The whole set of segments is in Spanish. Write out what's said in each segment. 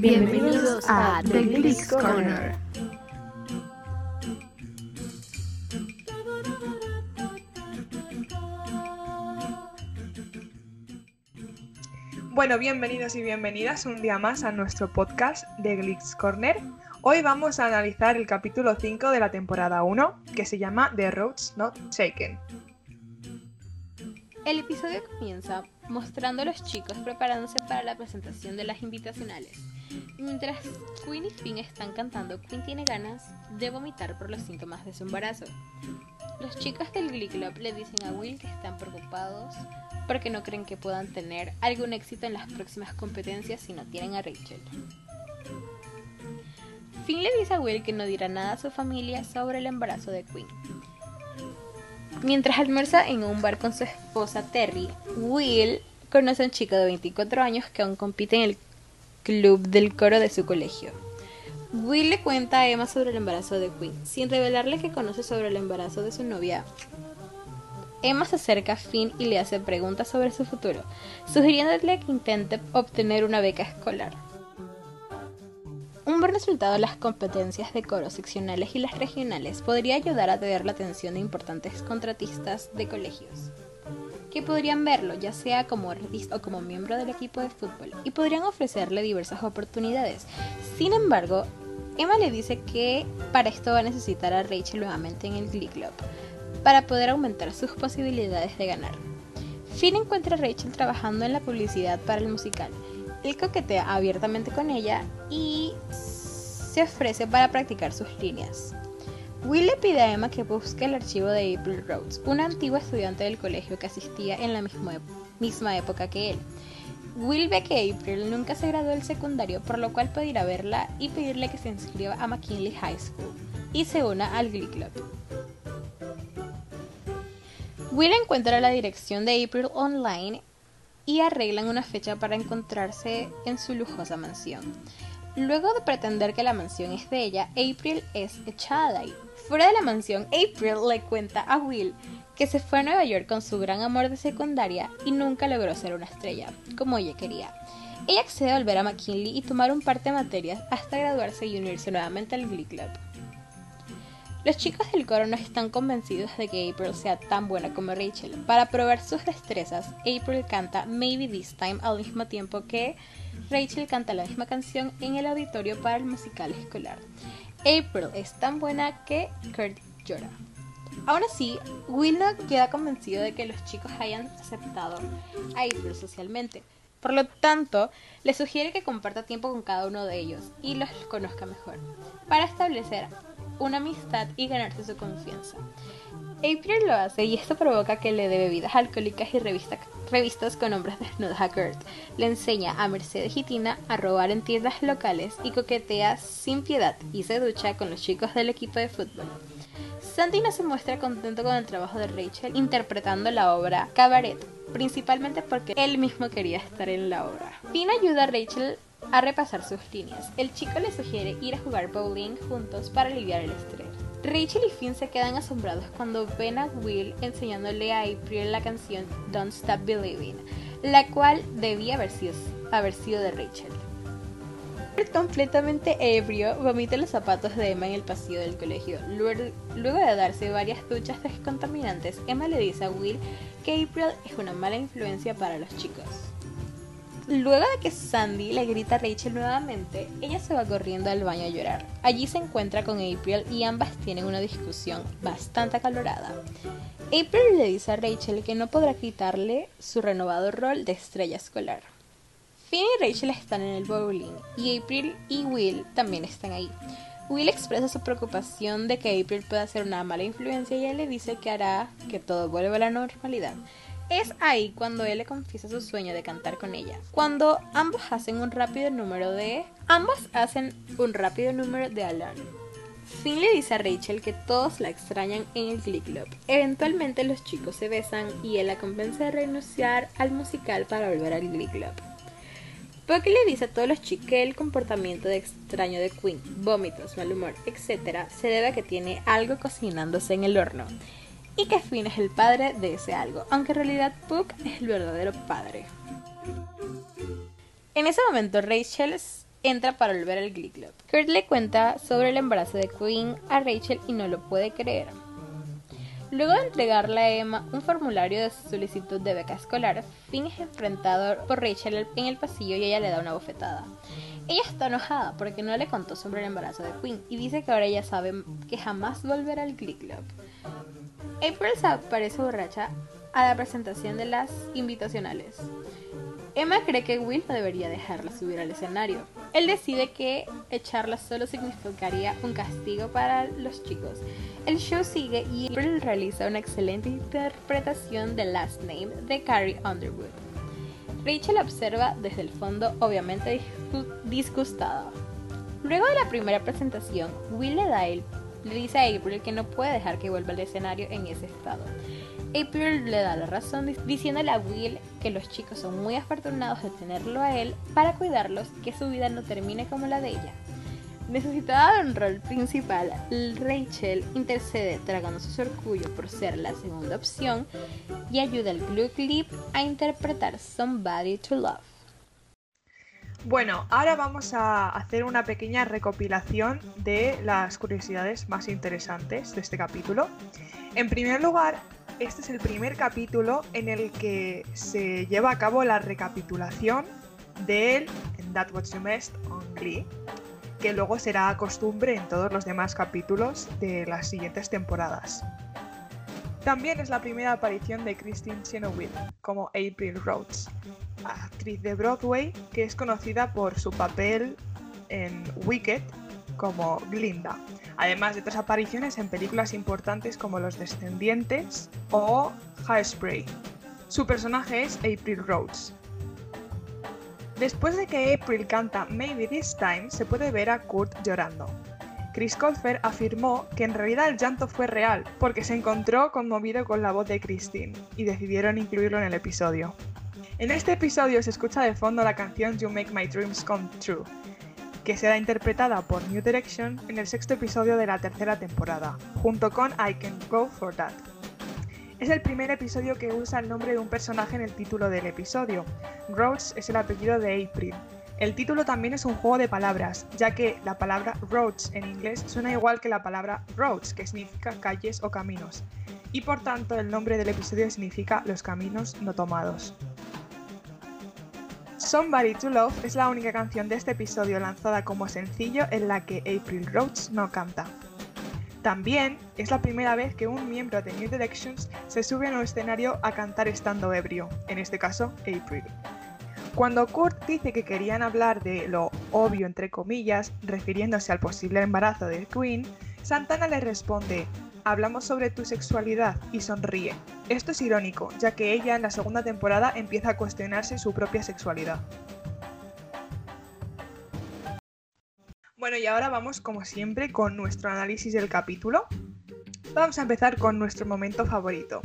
Bienvenidos a The Glicks Corner. Bueno, bienvenidos y bienvenidas un día más a nuestro podcast de Glicks Corner. Hoy vamos a analizar el capítulo 5 de la temporada 1, que se llama The Roads Not Shaken. El episodio comienza mostrando a los chicos preparándose para la presentación de las invitacionales. Mientras Queen y Finn están cantando, Queen tiene ganas de vomitar por los síntomas de su embarazo. Los chicos del Glee Club le dicen a Will que están preocupados porque no creen que puedan tener algún éxito en las próximas competencias si no tienen a Rachel. Finn le dice a Will que no dirá nada a su familia sobre el embarazo de Queen. Mientras almuerza en un bar con su esposa Terry, Will conoce a un chico de 24 años que aún compite en el club del coro de su colegio. Will le cuenta a Emma sobre el embarazo de Queen, sin revelarle que conoce sobre el embarazo de su novia. Emma se acerca a Finn y le hace preguntas sobre su futuro, sugiriéndole que intente obtener una beca escolar. Un buen resultado en las competencias de coro seccionales y las regionales podría ayudar a atraer la atención de importantes contratistas de colegios, que podrían verlo ya sea como artista o como miembro del equipo de fútbol y podrían ofrecerle diversas oportunidades. Sin embargo, Emma le dice que para esto va a necesitar a Rachel nuevamente en el Glee Club, para poder aumentar sus posibilidades de ganar. Finn encuentra a Rachel trabajando en la publicidad para el musical. Él coquetea abiertamente con ella y se ofrece para practicar sus líneas. Will le pide a Emma que busque el archivo de April Rhodes, una antigua estudiante del colegio que asistía en la misma, misma época que él. Will ve que April nunca se graduó del secundario, por lo cual puede ir a verla y pedirle que se inscriba a McKinley High School y se una al Glee Club. Will encuentra la dirección de April online y arreglan una fecha para encontrarse en su lujosa mansión. Luego de pretender que la mansión es de ella, April es echada ahí. Fuera de la mansión, April le cuenta a Will que se fue a Nueva York con su gran amor de secundaria y nunca logró ser una estrella, como ella quería. Ella accede a volver a McKinley y tomar un par de materias hasta graduarse y unirse nuevamente al Glee Club. Los chicos del coro no están convencidos de que April sea tan buena como Rachel. Para probar sus destrezas, April canta Maybe This Time al mismo tiempo que Rachel canta la misma canción en el auditorio para el musical escolar. April es tan buena que Kurt llora. Aún así, Will no queda convencido de que los chicos hayan aceptado a April socialmente. Por lo tanto, le sugiere que comparta tiempo con cada uno de ellos y los conozca mejor, para establecer una amistad y ganarse su confianza. April lo hace y esto provoca que le dé bebidas alcohólicas y revistas con hombres desnudos a Kurt. Le enseña a Mercedes y Tina a robar en tiendas locales y coquetea sin piedad y se ducha con los chicos del equipo de fútbol. Sandy no se muestra contento con el trabajo de Rachel interpretando la obra Cabaret, principalmente porque él mismo quería estar en la obra. Finn ayuda a Rachel a repasar sus líneas. El chico le sugiere ir a jugar bowling juntos para aliviar el estrés. Rachel y Finn se quedan asombrados cuando ven a Will enseñándole a April la canción Don't Stop Believing, la cual debía haber sido, haber sido de Rachel. Completamente ebrio, vomita los zapatos de Emma en el pasillo del colegio. Luego, luego de darse varias duchas descontaminantes, Emma le dice a Will que April es una mala influencia para los chicos. Luego de que Sandy le grita a Rachel nuevamente, ella se va corriendo al baño a llorar. Allí se encuentra con April y ambas tienen una discusión bastante acalorada. April le dice a Rachel que no podrá quitarle su renovado rol de estrella escolar. Finn y Rachel están en el bowling y April y Will también están ahí. Will expresa su preocupación de que April pueda ser una mala influencia y ella le dice que hará que todo vuelva a la normalidad. Es ahí cuando él le confiesa su sueño de cantar con ella. Cuando ambos hacen un rápido número de... Ambos hacen un rápido número de Alan. Finn le dice a Rachel que todos la extrañan en el Glee Club. Eventualmente los chicos se besan y él la convence de renunciar al musical para volver al Glee Club. Puck le dice a todos los chicos que el comportamiento de extraño de Queen, vómitos, mal humor, etc., se debe a que tiene algo cocinándose en el horno y que Finn es el padre de ese algo, aunque en realidad Puck es el verdadero padre. En ese momento Rachel entra para volver al Glee Club. Kurt le cuenta sobre el embarazo de Queen a Rachel y no lo puede creer. Luego de entregarle a Emma un formulario de solicitud de beca escolar, Finn es enfrentado por Rachel en el pasillo y ella le da una bofetada. Ella está enojada porque no le contó sobre el embarazo de Queen y dice que ahora ella sabe que jamás volverá al Glee Club. April se aparece borracha a la presentación de las invitacionales. Emma cree que Will no debería dejarla subir al escenario. Él decide que echarla solo significaría un castigo para los chicos. El show sigue y April realiza una excelente interpretación de Last Name de Carrie Underwood. Rachel observa desde el fondo, obviamente disgustada. Luego de la primera presentación, Will le, da el, le dice a April que no puede dejar que vuelva al escenario en ese estado. April le da la razón diciéndole a Will que los chicos son muy afortunados de tenerlo a él para cuidarlos que su vida no termine como la de ella. Necesitada de un rol principal, Rachel intercede tragándose su orgullo por ser la segunda opción y ayuda al Blue Clip a interpretar Somebody to Love. Bueno, ahora vamos a hacer una pequeña recopilación de las curiosidades más interesantes de este capítulo. En primer lugar, este es el primer capítulo en el que se lleva a cabo la recapitulación de él en That What You Missed on Glee, que luego será costumbre en todos los demás capítulos de las siguientes temporadas. También es la primera aparición de Christine Chenoweth como April Rhodes, actriz de Broadway que es conocida por su papel en Wicked como Glinda, además de otras apariciones en películas importantes como Los Descendientes o Hairspray. Su personaje es April Rhodes. Después de que April canta Maybe This Time, se puede ver a Kurt llorando. Chris Colfer afirmó que en realidad el llanto fue real, porque se encontró conmovido con la voz de Christine, y decidieron incluirlo en el episodio. En este episodio se escucha de fondo la canción You Make My Dreams Come True, que será interpretada por New Direction en el sexto episodio de la tercera temporada, junto con I Can Go For That. Es el primer episodio que usa el nombre de un personaje en el título del episodio. Rhodes es el apellido de April. El título también es un juego de palabras, ya que la palabra roads en inglés suena igual que la palabra roads, que significa calles o caminos, y por tanto el nombre del episodio significa los caminos no tomados. Somebody to Love es la única canción de este episodio lanzada como sencillo en la que April Rhodes no canta. También es la primera vez que un miembro de New Directions se sube a un escenario a cantar estando ebrio, en este caso April. Cuando Kurt dice que querían hablar de lo obvio entre comillas, refiriéndose al posible embarazo de Queen, Santana le responde, hablamos sobre tu sexualidad y sonríe. Esto es irónico, ya que ella en la segunda temporada empieza a cuestionarse su propia sexualidad. Bueno, y ahora vamos como siempre con nuestro análisis del capítulo. Vamos a empezar con nuestro momento favorito.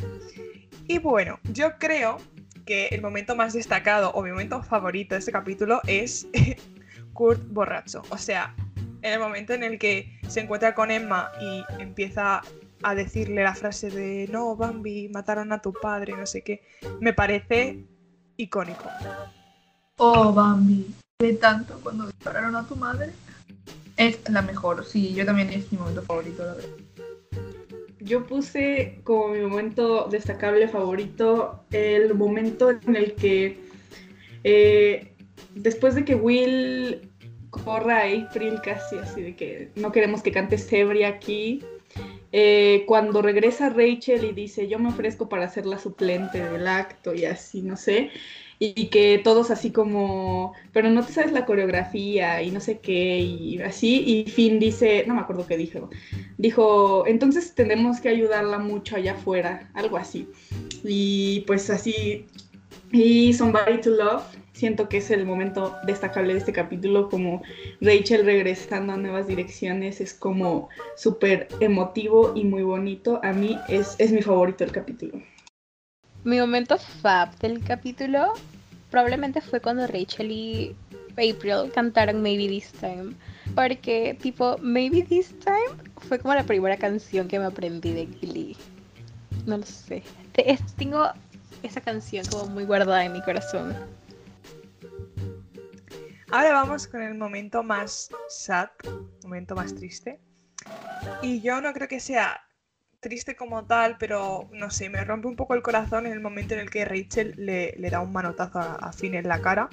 Y bueno, yo creo que el momento más destacado o mi momento favorito de este capítulo es Kurt borracho. O sea, en el momento en el que se encuentra con Emma y empieza a decirle la frase de no, Bambi, mataron a tu padre, no sé qué, me parece icónico. Oh, Bambi, de tanto cuando dispararon a tu madre. Es la mejor, sí, yo también es mi momento favorito, la verdad. Yo puse como mi momento destacable favorito el momento en el que eh, después de que Will corra a April casi así de que no queremos que cante Sebria aquí eh, cuando regresa Rachel y dice, yo me ofrezco para ser la suplente del acto y así, no sé, y, que todos así como, pero no te sabes la coreografía y no sé qué, y así, y Finn dice, no me acuerdo qué dijo, dijo, entonces tenemos que ayudarla mucho allá afuera, algo así, y pues así, y Somebody to Love siento que es el momento destacable de este capítulo, como Rachel regresando a nuevas direcciones, es como súper emotivo y muy bonito. A mí es, es mi favorito el capítulo. Mi momento fab del capítulo probablemente fue cuando Rachel y April cantaron Maybe This Time. Porque, tipo, Maybe This Time fue como la primera canción que me aprendí de Glee. No lo sé. Tengo esa canción como muy guardada en mi corazón. Ahora vamos con el momento más sad, momento más triste. Y yo no creo que sea triste como tal, pero no sé, me rompe un poco el corazón en el momento en el que Rachel le, da un manotazo a, Finn en la cara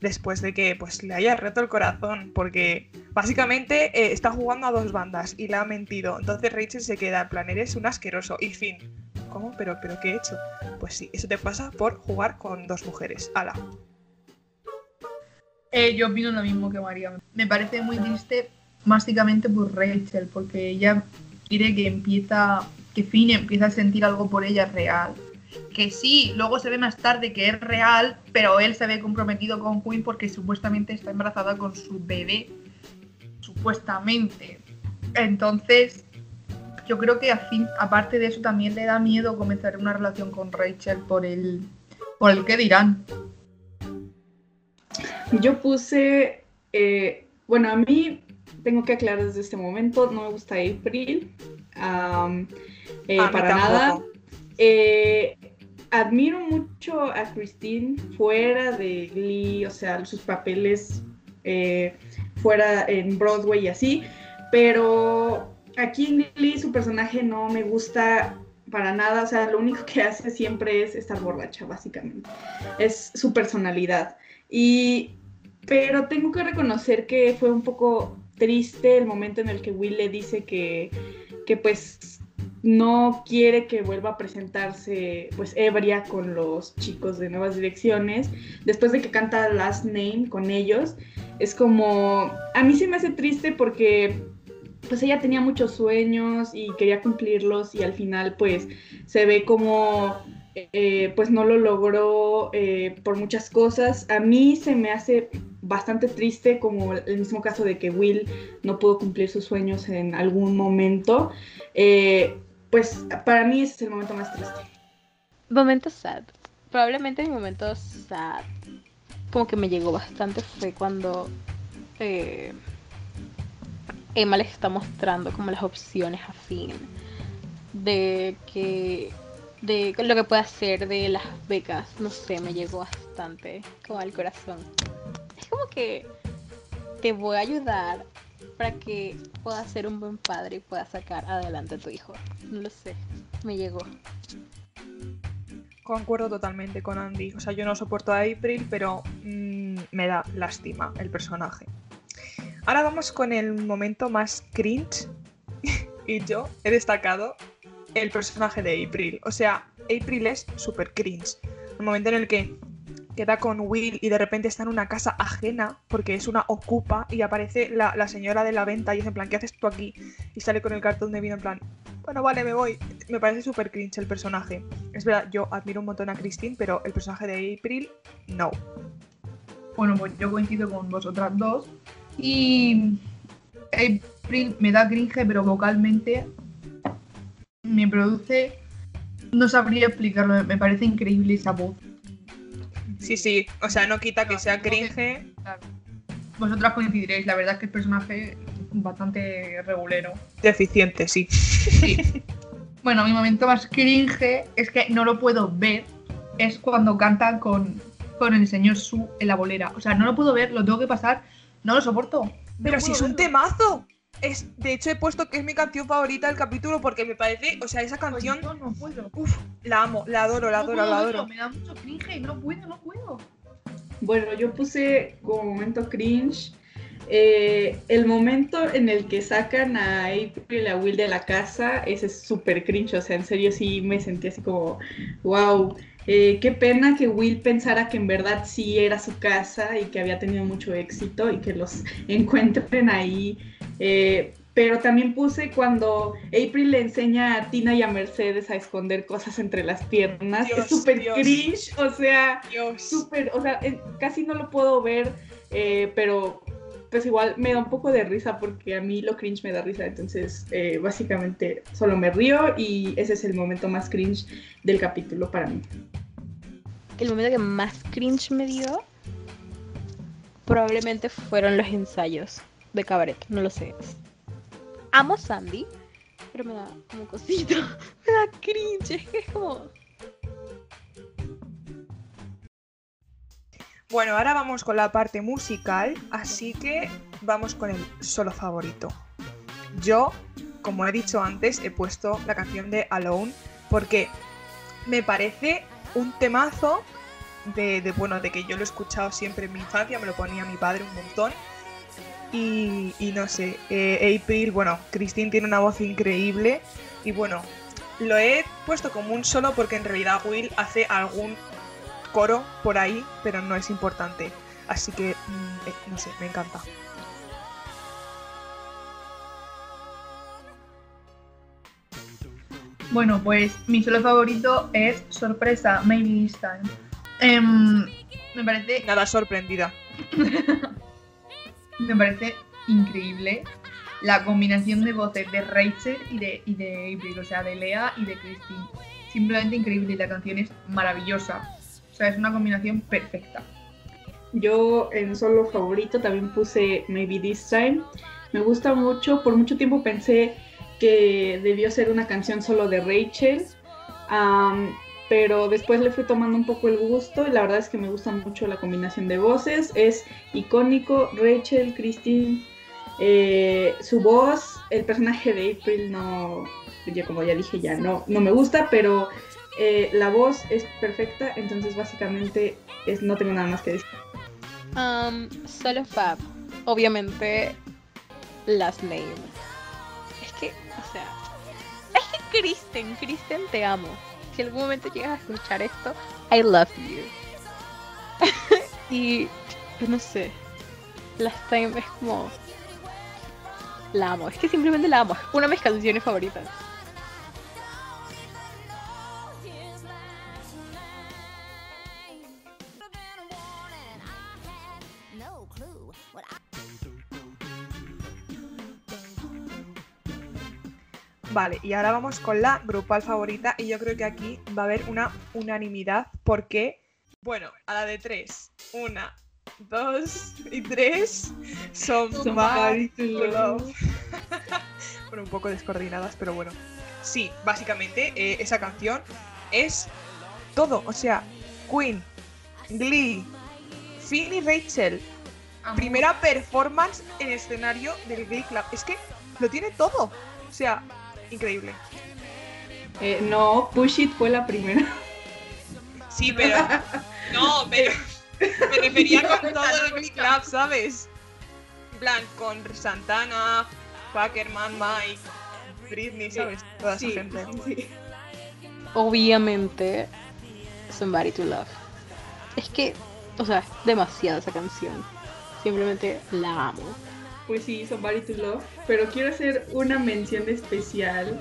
después de que pues le haya roto el corazón, porque básicamente eh, está jugando a dos bandas y le ha mentido. Entonces Rachel se queda en plan, eres un asqueroso. Y Finn, ¿cómo? ¿Pero, pero qué he hecho? Pues sí, eso te pasa por jugar con dos mujeres. Ala. Eh, yo opino lo mismo que María. Me parece muy triste, básicamente por Rachel, porque ella quiere que empieza, que Finn empieza a sentir algo por ella real. Que sí, luego se ve más tarde que es real, pero él se ve comprometido con Queen porque supuestamente está embarazada con su bebé. Supuestamente. Entonces, yo creo que a aparte de eso, también le da miedo comenzar una relación con Rachel por el, por el que dirán. Yo puse, eh, bueno, a mí tengo que aclarar desde este momento, no me gusta April, um, eh, A mí para tampoco. nada. Eh, admiro mucho a Christine fuera de Glee, o sea, sus papeles fuera en Broadway y así, pero aquí en Glee su personaje no me gusta para nada, o sea, lo único que hace siempre es estar borracha, básicamente. Es su personalidad. Y pero tengo que reconocer que fue un poco triste el momento en el que Will le dice que, que pues no quiere que vuelva a presentarse pues ebria con los chicos de nuevas direcciones. Después de que canta Last Name con ellos es como a mí se me hace triste porque pues ella tenía muchos sueños y quería cumplirlos y al final pues se ve como eh, pues no lo logró eh, por muchas cosas. A mí se me hace bastante triste como el mismo caso de que Will no pudo cumplir sus sueños en algún momento. Eh, pues para mí ese es el momento más triste. Momento sad. Probablemente mi momento sad, como que me llegó bastante, fue cuando Emma les está mostrando como las opciones a Finn de que de lo que puede hacer de las becas, no sé, me llegó bastante como al corazón. Es como que te voy a ayudar para que puedas ser un buen padre y puedas sacar adelante a tu hijo. No lo sé, me llegó. Concuerdo totalmente con Andy. O sea, yo no soporto a April, pero mm, me da lástima el personaje. Ahora vamos con el momento más cringe. y yo he destacado el personaje de April. O sea, April es súper cringe. El momento en el que queda con Will y de repente está en una casa ajena porque es una ocupa y aparece la, señora de la venta y es en plan, ¿qué haces tú aquí? Y sale con el cartón de vino en plan, bueno, vale, me voy. Me parece súper cringe el personaje. Es verdad, yo admiro un montón a Christine, pero el personaje de April, no. Bueno, pues yo coincido con vosotras dos. Y April me da cringe, pero vocalmente me produce. No sabría explicarlo, me parece increíble esa voz. Sí, sí, o sea, no quita que sea cringe. Claro. Vosotras coincidiréis, la verdad es que el personaje es bastante regulero. Deficiente, sí. Sí. bueno, mi momento más cringe es que no lo puedo ver. Es cuando cantan con, con el señor Su en la bolera. O sea, no lo puedo ver, lo tengo que pasar. No lo soporto. No Pero si puedo es un verlo. temazo. Es, de hecho, he puesto que es mi canción favorita del capítulo porque me parece, o sea, esa Pues canción, yo no puedo. uff, la amo, la adoro, la No adoro, puedo la adoro. Me da mucho cringe, no puedo, no puedo. Bueno, yo puse como momento cringe eh, el momento en el que sacan a April y a Will de la casa, ese es súper cringe, o sea, en serio sí me sentí así como, wow, eh, qué pena que Will pensara que en verdad sí era su casa y que había tenido mucho éxito y que los encuentren ahí. Eh, pero también puse cuando April le enseña a Tina y a Mercedes a esconder cosas entre las piernas. Dios, es súper cringe, o sea, súper, o sea, eh, casi no lo puedo ver, eh, pero pues igual me da un poco de risa porque a mí lo cringe me da risa, entonces eh, básicamente solo me río y ese es el momento más cringe del capítulo para mí. El momento que más cringe me dio probablemente fueron los ensayos de cabaret, no lo sé. Amo Sandy, pero me da como cosita, me da cringe, es como... Bueno, ahora vamos con la parte musical, así que vamos con el solo favorito. Yo, como he dicho antes, he puesto la canción de Alone porque me parece un temazo de, de, bueno, de que yo lo he escuchado siempre en mi infancia, me lo ponía mi padre un montón. Y, y no sé, eh, April, bueno, Christine tiene una voz increíble y bueno, lo he puesto como un solo porque en realidad Will hace algún coro por ahí, pero no es importante. Así que, mm, eh, no sé, me encanta. Bueno, pues mi solo favorito es Sorpresa, Maybe This Time. Me parece Nada sorprendida. me parece increíble la combinación de voces de Rachel y de, y de April, o sea, de Lea y de Christine. Simplemente increíble y la canción es maravillosa. O sea, es una combinación perfecta. Yo en solo favorito también puse Maybe This Time. Me gusta mucho, por mucho tiempo pensé que debió ser una canción solo de Rachel, pero después le fui tomando un poco el gusto y la verdad es que me gusta mucho la combinación de voces. Es icónico, Rachel, Christine, eh, su voz, el personaje de April no, yo como ya dije ya no, no me gusta, pero eh, la voz es perfecta, entonces básicamente es, no tengo nada más que decir. Um, solo Fab. Obviamente, Last Name. Es que, o sea, es que Kristen, Kristen te amo. Si en algún momento llegas a escuchar esto, I love you. y, pues, no sé, Last Time es como... La amo, es que simplemente la amo. Es una de mis canciones favoritas. Vale, y ahora vamos con la grupal favorita y yo creo que aquí va a haber una unanimidad porque, bueno, a la de tres, una, dos y tres son Somebody to love. bueno, un poco descoordinadas, pero bueno. Sí, básicamente eh, esa canción es todo, o sea, Queen, Glee, Finn y Rachel, primera performance en escenario del Glee Club. Es que lo tiene todo. O sea, increíble. Eh, no, Push It fue la primera. Sí, pero. No, pero. Me refería con todo el Glee Club, ¿sabes? En plan, con Santana, Packerman, Mike, Britney, ¿sabes? Toda esa Sí, gente. sí. Obviamente, Somebody to Love. Es que, o sea, es demasiada esa canción. Simplemente la amo. Pues sí, Somebody to Love. Pero quiero hacer una mención especial.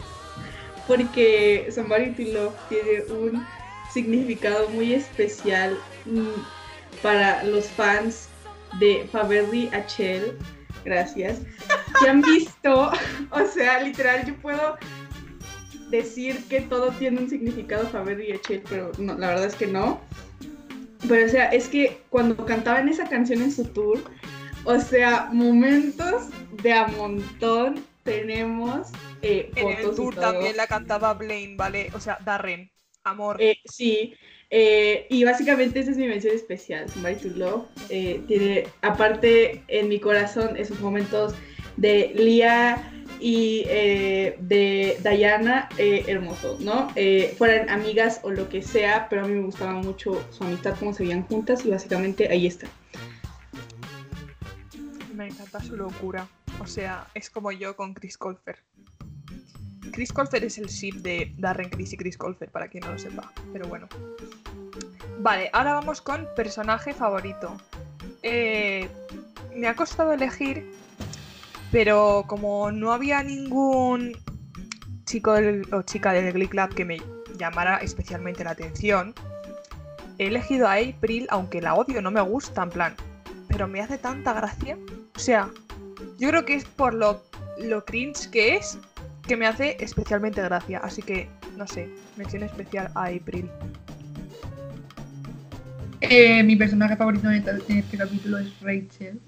Porque Somebody to Love tiene un significado muy especial mm, para los fans de Faberry Achel. Gracias. Que han visto, o sea, literal, yo puedo decir que todo tiene un significado Faberry Achel, pero no, la verdad es que no. Pero, o sea, es que cuando cantaban esa canción en su tour, o sea, momentos de a montón tenemos eh, En el fotos tour también la cantaba Blaine, ¿vale? O sea, Darren. Amor. Eh, sí, eh, y básicamente esa es mi mención especial, Somebody to Love. Eh, tiene, aparte, en mi corazón, esos momentos de Lia y eh, de Diana, eh, hermosos, ¿no? Eh, fueran amigas o lo que sea, pero a mí me gustaba mucho su amistad, cómo se veían juntas, y básicamente ahí está. Me encanta su locura. O sea, es como yo con Chris Colfer. Chris Colfer es el ship de Darren Criss y Chris Colfer, para quien no lo sepa. Pero bueno. Vale, ahora vamos con personaje favorito. Eh, me ha costado elegir, pero como no había ningún chico o chica del Glee Club que me llamara especialmente la atención, he elegido a April, aunque la odio, no me gusta, en plan. Pero me hace tanta gracia. O sea, yo creo que es por lo, lo cringe que es que me hace especialmente gracia. Así que, no sé, mención especial a April. Eh, mi personaje favorito en este, en este capítulo es Rachel.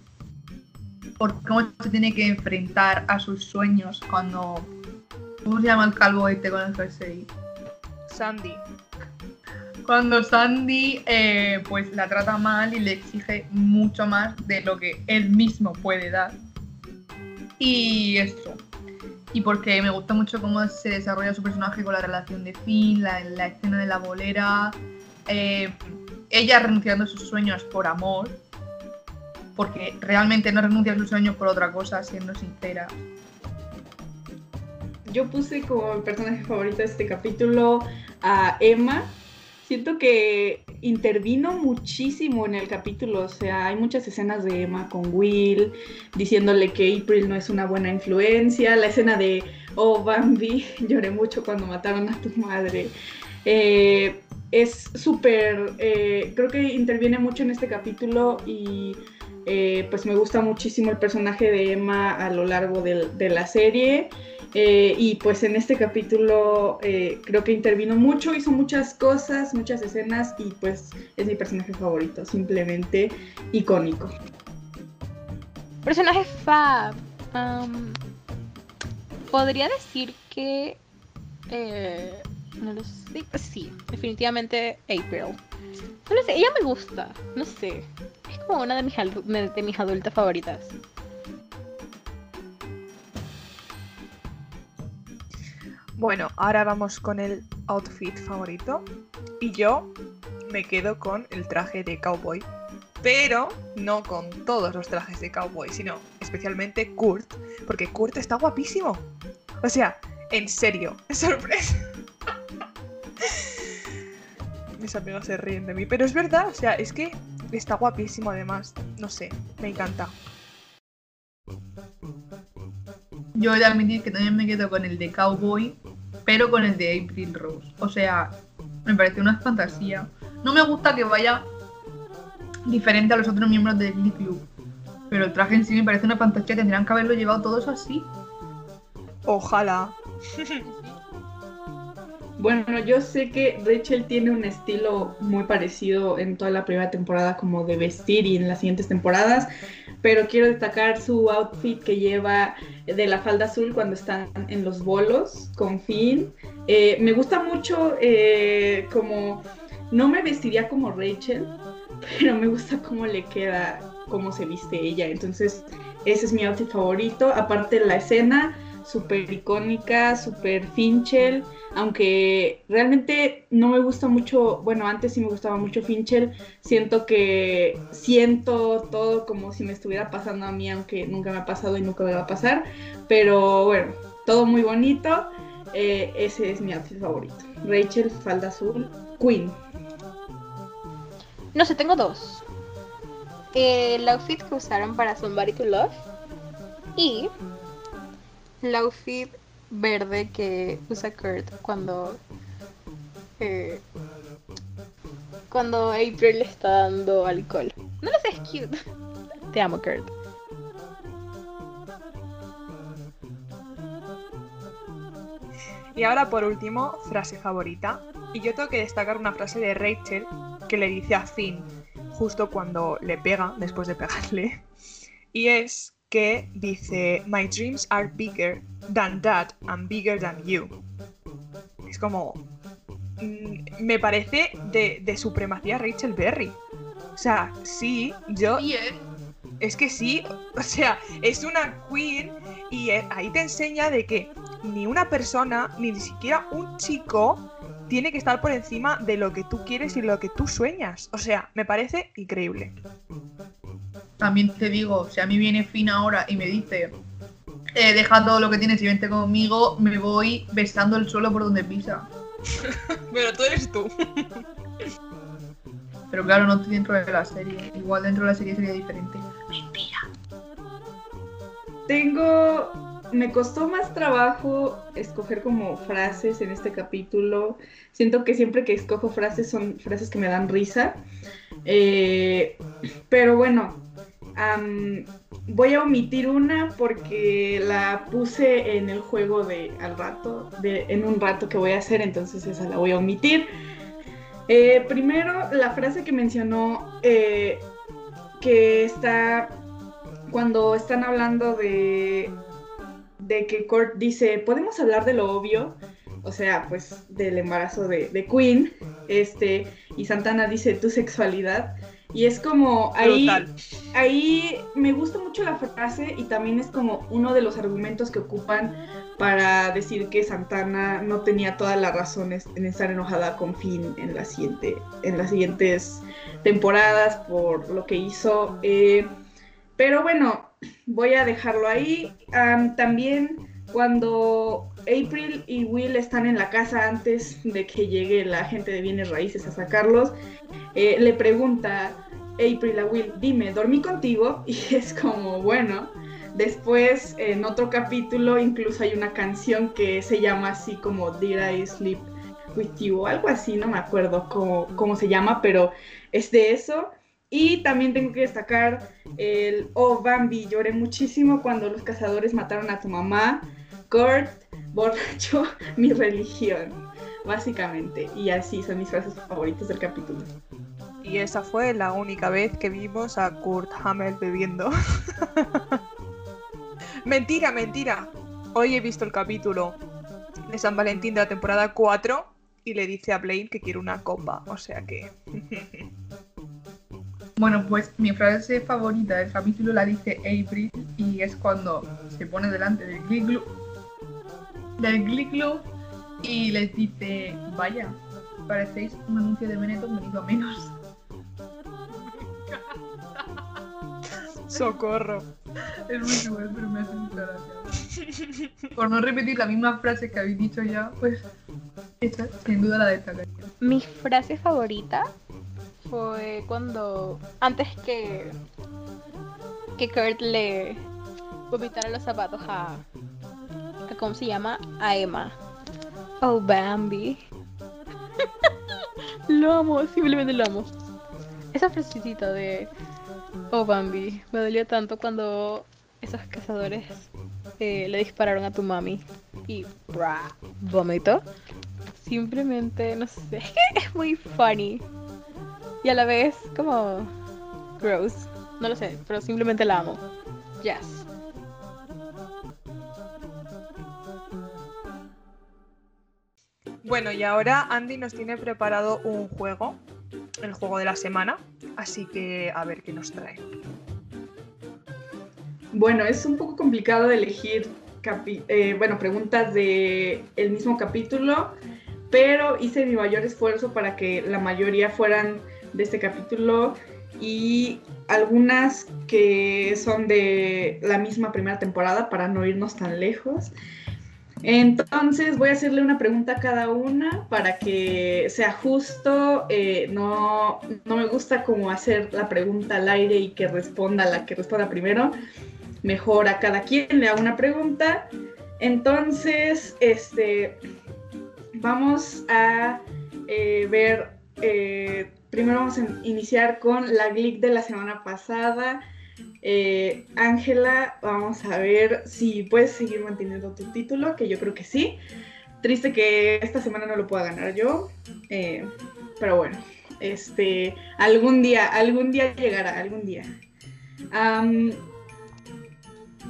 Por cómo se tiene que enfrentar a sus sueños cuando. ¿Cómo se llama el calvo este con el jersey? Sandy. Cuando Sandy eh, pues la trata mal y le exige mucho más de lo que él mismo puede dar. Y eso. Y porque me gusta mucho cómo se desarrolla su personaje con la relación de Finn, la, la escena de la bolera, eh, ella renunciando a sus sueños por amor, porque realmente no renuncia a sus sueños por otra cosa, siendo sincera. Yo puse como mi personaje favorito de este capítulo a Emma. Siento que intervino muchísimo en el capítulo, o sea, hay muchas escenas de Emma con Will diciéndole que April no es una buena influencia, la escena de, oh Bambi, lloré mucho cuando mataron a tu madre. Eh, es súper, eh, creo que interviene mucho en este capítulo y eh, pues me gusta muchísimo el personaje de Emma a lo largo de, la serie. Eh, y pues en este capítulo creo que intervino mucho, hizo muchas cosas, muchas escenas y pues es mi personaje favorito, simplemente icónico. Personaje Fab. podría decir que no lo sé. Sí, definitivamente April. Ella me gusta. No sé. Es como una de mis, de mis adultas favoritas. Bueno, ahora vamos con el outfit favorito. Y yo me quedo con el traje de cowboy. Pero no con todos los trajes de cowboy, sino especialmente Kurt. Porque Kurt está guapísimo. O sea, en serio, es sorpresa mis amigos se ríen de mí. Pero es verdad, o sea, es que está guapísimo además. No sé, me encanta. Yo he de admitir que también me quedo con el de Cowboy, pero con el de April Rose. O sea, me parece una fantasía. No me gusta que vaya diferente a los otros miembros del Glee Club. Pero el traje en sí me parece una fantasía. Tendrían que haberlo llevado todos así. Ojalá. Bueno, yo sé que Rachel tiene un estilo muy parecido en toda la primera temporada como de vestir y en las siguientes temporadas, pero quiero destacar su outfit que lleva de la falda azul cuando están en los bolos con Finn. Eh, me gusta mucho eh, como, no me vestiría como Rachel, pero me gusta cómo le queda, cómo se viste ella, entonces ese es mi outfit favorito, aparte la escena súper icónica, súper Finchel, aunque realmente no me gusta mucho, bueno, antes sí me gustaba mucho Finchel, siento que siento todo como si me estuviera pasando a mí, aunque nunca me ha pasado y nunca me va a pasar, pero bueno, todo muy bonito, eh, ese es mi outfit favorito. Rachel, falda azul, Queen. No sé, tengo dos. El outfit que usaron para Somebody to Love y el outfit verde que usa Kurt cuando eh, cuando April le está dando alcohol. No lo sé, es cute. Te amo, Kurt. Y ahora por último, frase favorita. Y yo tengo que destacar una frase de Rachel que le dice a Finn justo cuando le pega, después de pegarle. Y es que dice, My dreams are bigger than that and bigger than you. Es como... Mm, me parece de, supremacía Rachel Berry. O sea, sí, yo... ¿eh? Es que sí, o sea, es una queen y eh, ahí te enseña de que ni una persona, ni siquiera un chico, tiene que estar por encima de lo que tú quieres y lo que tú sueñas. O sea, me parece increíble también te digo, si a mí viene Finn ahora y me dice, eh, deja todo lo que tienes y vente conmigo, me voy besando el suelo por donde pisa. Pero tú eres tú. Pero claro, no estoy dentro de la serie. Igual dentro de la serie sería diferente. Mentira. Tengo. Me costó más trabajo escoger como frases en este capítulo. Siento que siempre que escojo frases son frases que me dan risa. Eh, pero bueno, voy a omitir una porque la puse en el juego de al rato, de, en un rato que voy a hacer, entonces esa la voy a omitir. Eh, primero, la frase que mencionó eh, que está cuando están hablando de, de que Kurt dice, podemos hablar de lo obvio. o sea, pues del embarazo de, de Queen, este, y Santana dice tu sexualidad. Y es como ahí, ahí me gusta mucho la frase y también es como uno de los argumentos que ocupan para decir que Santana no tenía todas las razones en estar enojada con Finn en, la siguiente, en las siguientes temporadas por lo que hizo. eh, pero bueno, voy a dejarlo ahí. Am, también cuando April y Will están en la casa antes de que llegue la gente de bienes raíces a sacarlos, eh, le pregunta April a Will, dime, ¿dormí contigo? Y es como, bueno. Después, en otro capítulo, incluso hay una canción que se llama así como Did I Sleep With You o algo así, no me acuerdo cómo, cómo se llama, pero es de eso. Y también tengo que destacar el Oh Bambi, lloré muchísimo cuando los cazadores mataron a tu mamá. Kurt, borracho, mi religión, básicamente. Y así son mis frases favoritas del capítulo. Y esa fue la única vez que vimos a Kurt Hamel bebiendo. mentira, mentira. Hoy he visto el capítulo de San Valentín de la temporada 4 y le dice a Blaine que quiere una copa. O sea que... Bueno, pues mi frase favorita del capítulo la dice April y es cuando se pone delante del Glee Glue, del Glee Glue y les dice, vaya, parecéis un anuncio de Benetton venido a menos. Socorro. Es muy cruel, pero me hace mucha gracia. Por no repetir la misma frase que habéis dicho ya, pues esa sin duda la destacaría. Mi frase favorita fue cuando antes que que Kurt le vomitara los zapatos a ¿cómo se llama? A Emma. Oh Bambi. lo amo, simplemente lo amo. Esa frasecita de Oh Bambi me dolió tanto cuando esos cazadores eh, le dispararon a tu mami y bra, vomitó. Simplemente, no sé, es muy funny. Y a la vez como gross. No lo sé, pero simplemente la amo. Yes. Bueno, y ahora Andy nos tiene preparado un juego, el juego de la semana. Así que a ver qué nos trae. Bueno, es un poco complicado elegir eh, bueno, preguntas de el mismo capítulo, pero hice mi mayor esfuerzo para que la mayoría fueran de este capítulo y algunas que son de la misma primera temporada para no irnos tan lejos. Entonces voy a hacerle una pregunta a cada una para que sea justo. eh, no, no me gusta como hacer la pregunta al aire y que responda la que responda primero. Mejor a cada quien le hago una pregunta. Entonces, este, vamos a eh, ver. eh, primero vamos a iniciar con la Glick de la semana pasada. Eh, Ángela, vamos a ver si puedes seguir manteniendo tu título, que yo creo que sí. Triste que esta semana no lo pueda ganar yo, eh, pero bueno, este, algún día, algún día llegará, algún día.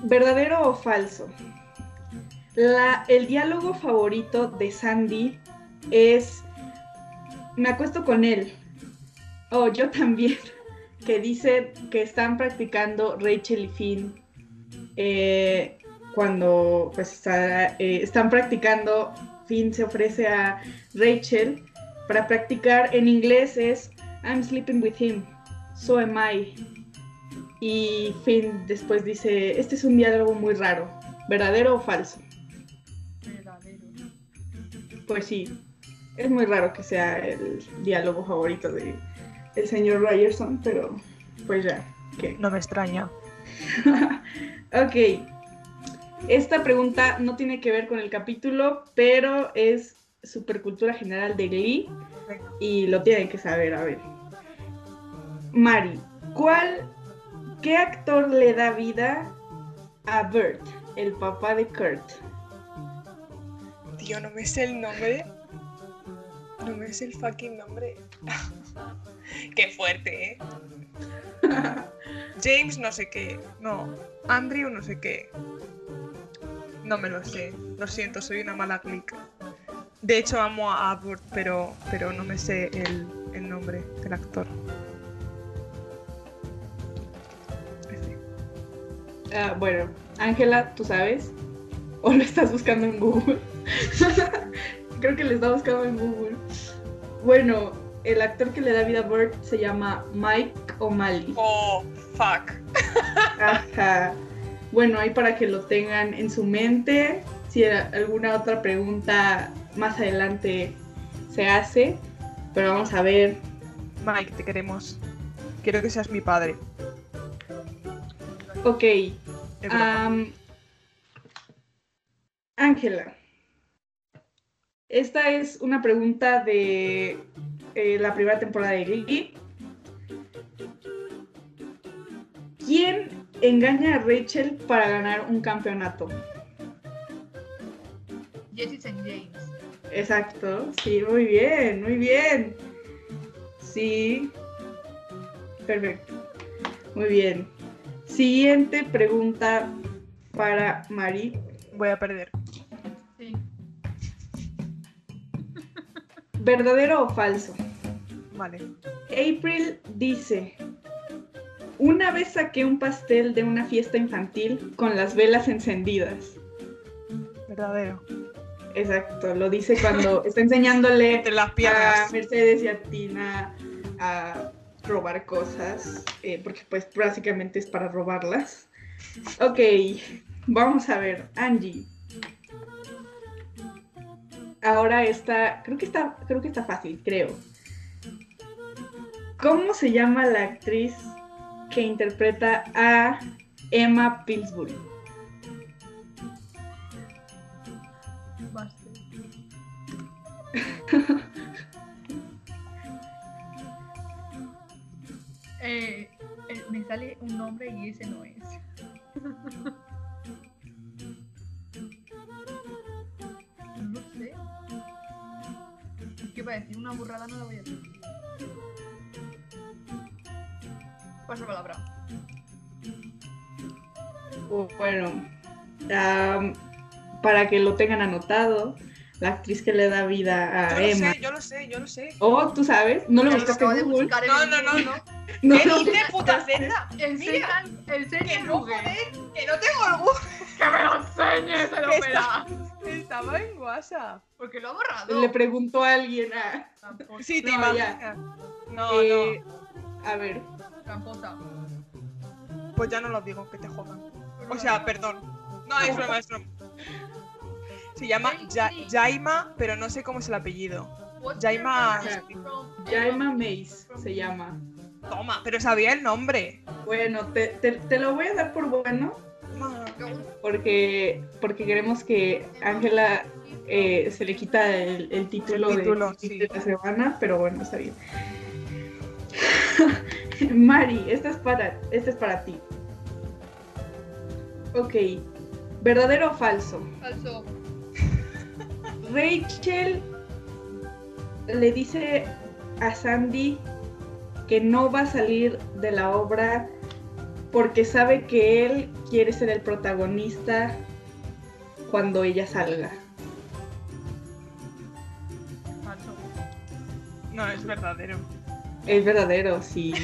¿Verdadero o falso? El diálogo favorito de Sandy es, me acuesto con él. Oh, yo también que dice que están practicando Rachel y Finn eh, cuando pues está- eh, están practicando, Finn se ofrece a Rachel para practicar en inglés es I'm sleeping with him, so am I. Y Finn después dice, este es un diálogo muy raro, ¿verdadero o falso? Pues sí, es muy raro que sea el diálogo favorito de el señor Ryerson, pero pues ya, ¿qué? No me extraña. ok. Esta pregunta no tiene que ver con el capítulo, pero es supercultura general de Glee y lo tienen que saber, a ver. Mari, ¿cuál, qué actor le da vida a Bert, el papá de Kurt? Tío, no me sé el nombre. No me sé el fucking nombre. Qué fuerte, ¿eh? James no sé qué. No. Andrew no sé qué. No me lo sé. Lo siento, soy una mala click. De hecho, amo a Abbott, pero, pero no me sé el, el nombre del actor. Ah, bueno, Ángela, ¿tú sabes? ¿O lo estás buscando en Google? Creo que lo está buscando en Google. Bueno, el actor que le da vida a Bert se llama Mike O'Malley. Oh, fuck. Ajá. Bueno, ahí para que lo tengan en su mente. Si alguna otra pregunta más adelante se hace. Pero vamos a ver. Mike, te queremos. Quiero que seas mi padre. Ok. Ángela. Esta es una pregunta de eh, la primera temporada de Glee. ¿Quién engaña a Rachel para ganar un campeonato? Jesse St. James. Exacto, sí, muy bien, muy bien. Sí, perfecto. Muy bien. Siguiente pregunta para Mari. Voy a perder. Sí. ¿Verdadero o falso? Vale. April dice, una vez saqué un pastel de una fiesta infantil con las velas encendidas. Verdadero. Exacto, lo dice cuando está enseñándole Entre las a. Mercedes y a Tina a robar cosas, eh, porque pues básicamente es para robarlas. Ok, vamos a ver, Angie. Ahora está, creo que está, creo que está fácil, creo. ¿Cómo se llama la actriz que interpreta a Emma Pillsbury? Eh, eh, me sale un nombre y ese no es. No sé. Es que para decir una burrada no la voy a decir. Paso palabra. Bueno, am, para que lo tengan anotado, la actriz que le da vida Yo a lo Emma. sé, yo lo sé, yo lo sé. Oh, tú sabes, no lo Ya lo buscaste en Google. en No, no, no, no. No ¿Qué lo dice puta cerda? El Mira. El Que no, joder, que no tengo el Google. ¡Que me lo enseñes, Que Elopera! Estaba en WhatsApp. Porque lo ha borrado. Le preguntó a alguien a... Tramposa. Sí, te No, imaginas. No, eh, A ver, Tramposa. no. Pues ya no lo digo, que te jodan. O sea, perdón. No, es broma, es broma. Se llama Ja- Jaima, pero no sé cómo es el apellido. Jaima- Jaima Mace se llama. Toma, pero sabía el nombre. Bueno, te, te- te lo voy a dar por bueno porque, porque queremos que Ángela eh, se le quita el, el título, El de- título, de, sí. la semana, pero bueno, está bien. Mari, esta es para, esta es para ti. Ok, ¿verdadero o falso? Falso. Rachel le dice a Sandy que no va a salir de la obra porque sabe que él quiere ser el protagonista cuando ella salga. Falso. No, es verdadero. Es verdadero, sí.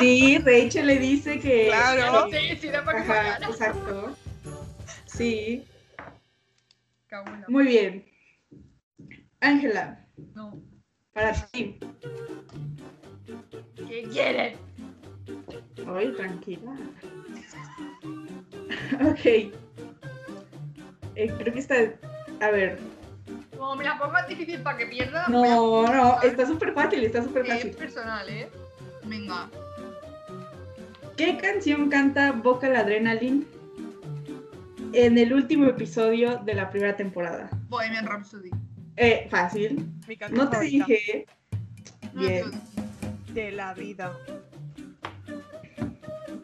Sí, Rachel le dice que... Claro. Sí, sí, era para que Ajá, exacto. Sí, muy bien. Ángela, No. para ti. ¿Qué quieren? Ay, tranquila. ok. Eh, creo que está. A ver. Como me la pongas difícil para que pierda. No, no, está súper fácil, está súper Que es fácil. personal, ¿eh? Venga. ¿Qué canción canta Vocal Adrenaline en el último episodio de la primera temporada? Bohemian Rhapsody. Eh, fácil. Mi No te favorita dije. No, Bien. de la vida.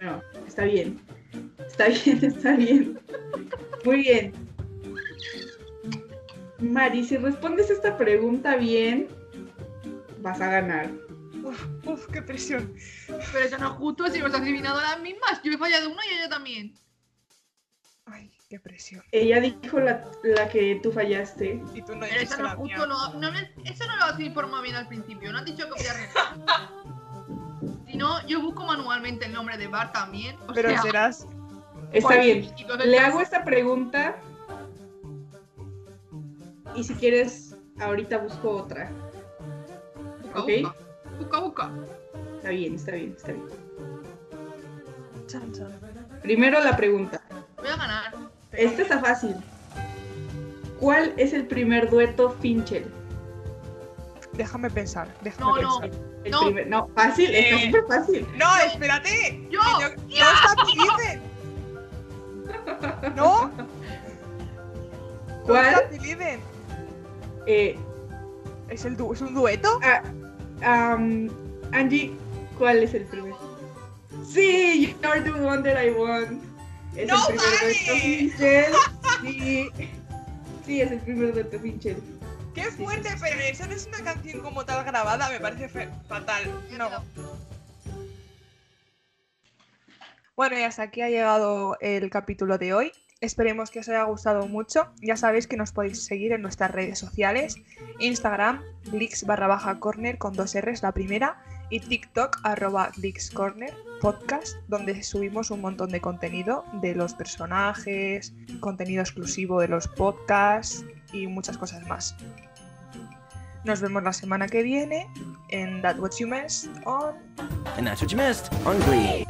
No, está bien. Está bien, está bien. Muy bien. Mari, si respondes esta pregunta bien, vas a ganar. Uf, uf, qué presión. Pero eso no es justo si hemos adivinado las mismas. Yo he fallado una y ella también. Ay, Qué presión. Ella dijo la, la que tú fallaste. Y tú no Pero eso no, mía. justo no, no me- eso no lo has informado bien al principio. No has dicho que voy. Si no, yo busco manualmente el nombre de Bar también. O Pero sea, serás. Está bien. Le hago esta pregunta. Y si quieres, ahorita busco otra. Ok. busca. Busca, busca. Está bien, está bien, está bien. Chan, chan. Primero la pregunta. Voy a ganar. Esta está fácil. ¿Cuál es el primer dueto Fincher? Déjame pensar. Déjame No, no. pensar. El No. primer, no, fácil, está Eh. súper fácil. No, espérate. Yo. Que yo- no está. No. ¿Cuál? No está. Eh, ¿Es, el du- ¿Es un dueto? ah, um, Angie, ¿cuál es el primero? Sí, You're the one that I want. Es ¡No el primer vale! dueto. Sí. Sí, es el primer dueto Fincher. Qué fuerte, pero esa no es una canción como tal grabada, me parece fatal. No. Bueno, y hasta aquí ha llegado el capítulo de hoy. Esperemos que os haya gustado mucho. Ya sabéis que nos podéis seguir en nuestras redes sociales, Instagram, glix barra corner con dos R's la primera, y TikTok arroba podcast, donde subimos un montón de contenido de los personajes, contenido exclusivo de los podcasts y muchas cosas más. Nos vemos la semana que viene en That What You Missed on And that's what you missed on Glee.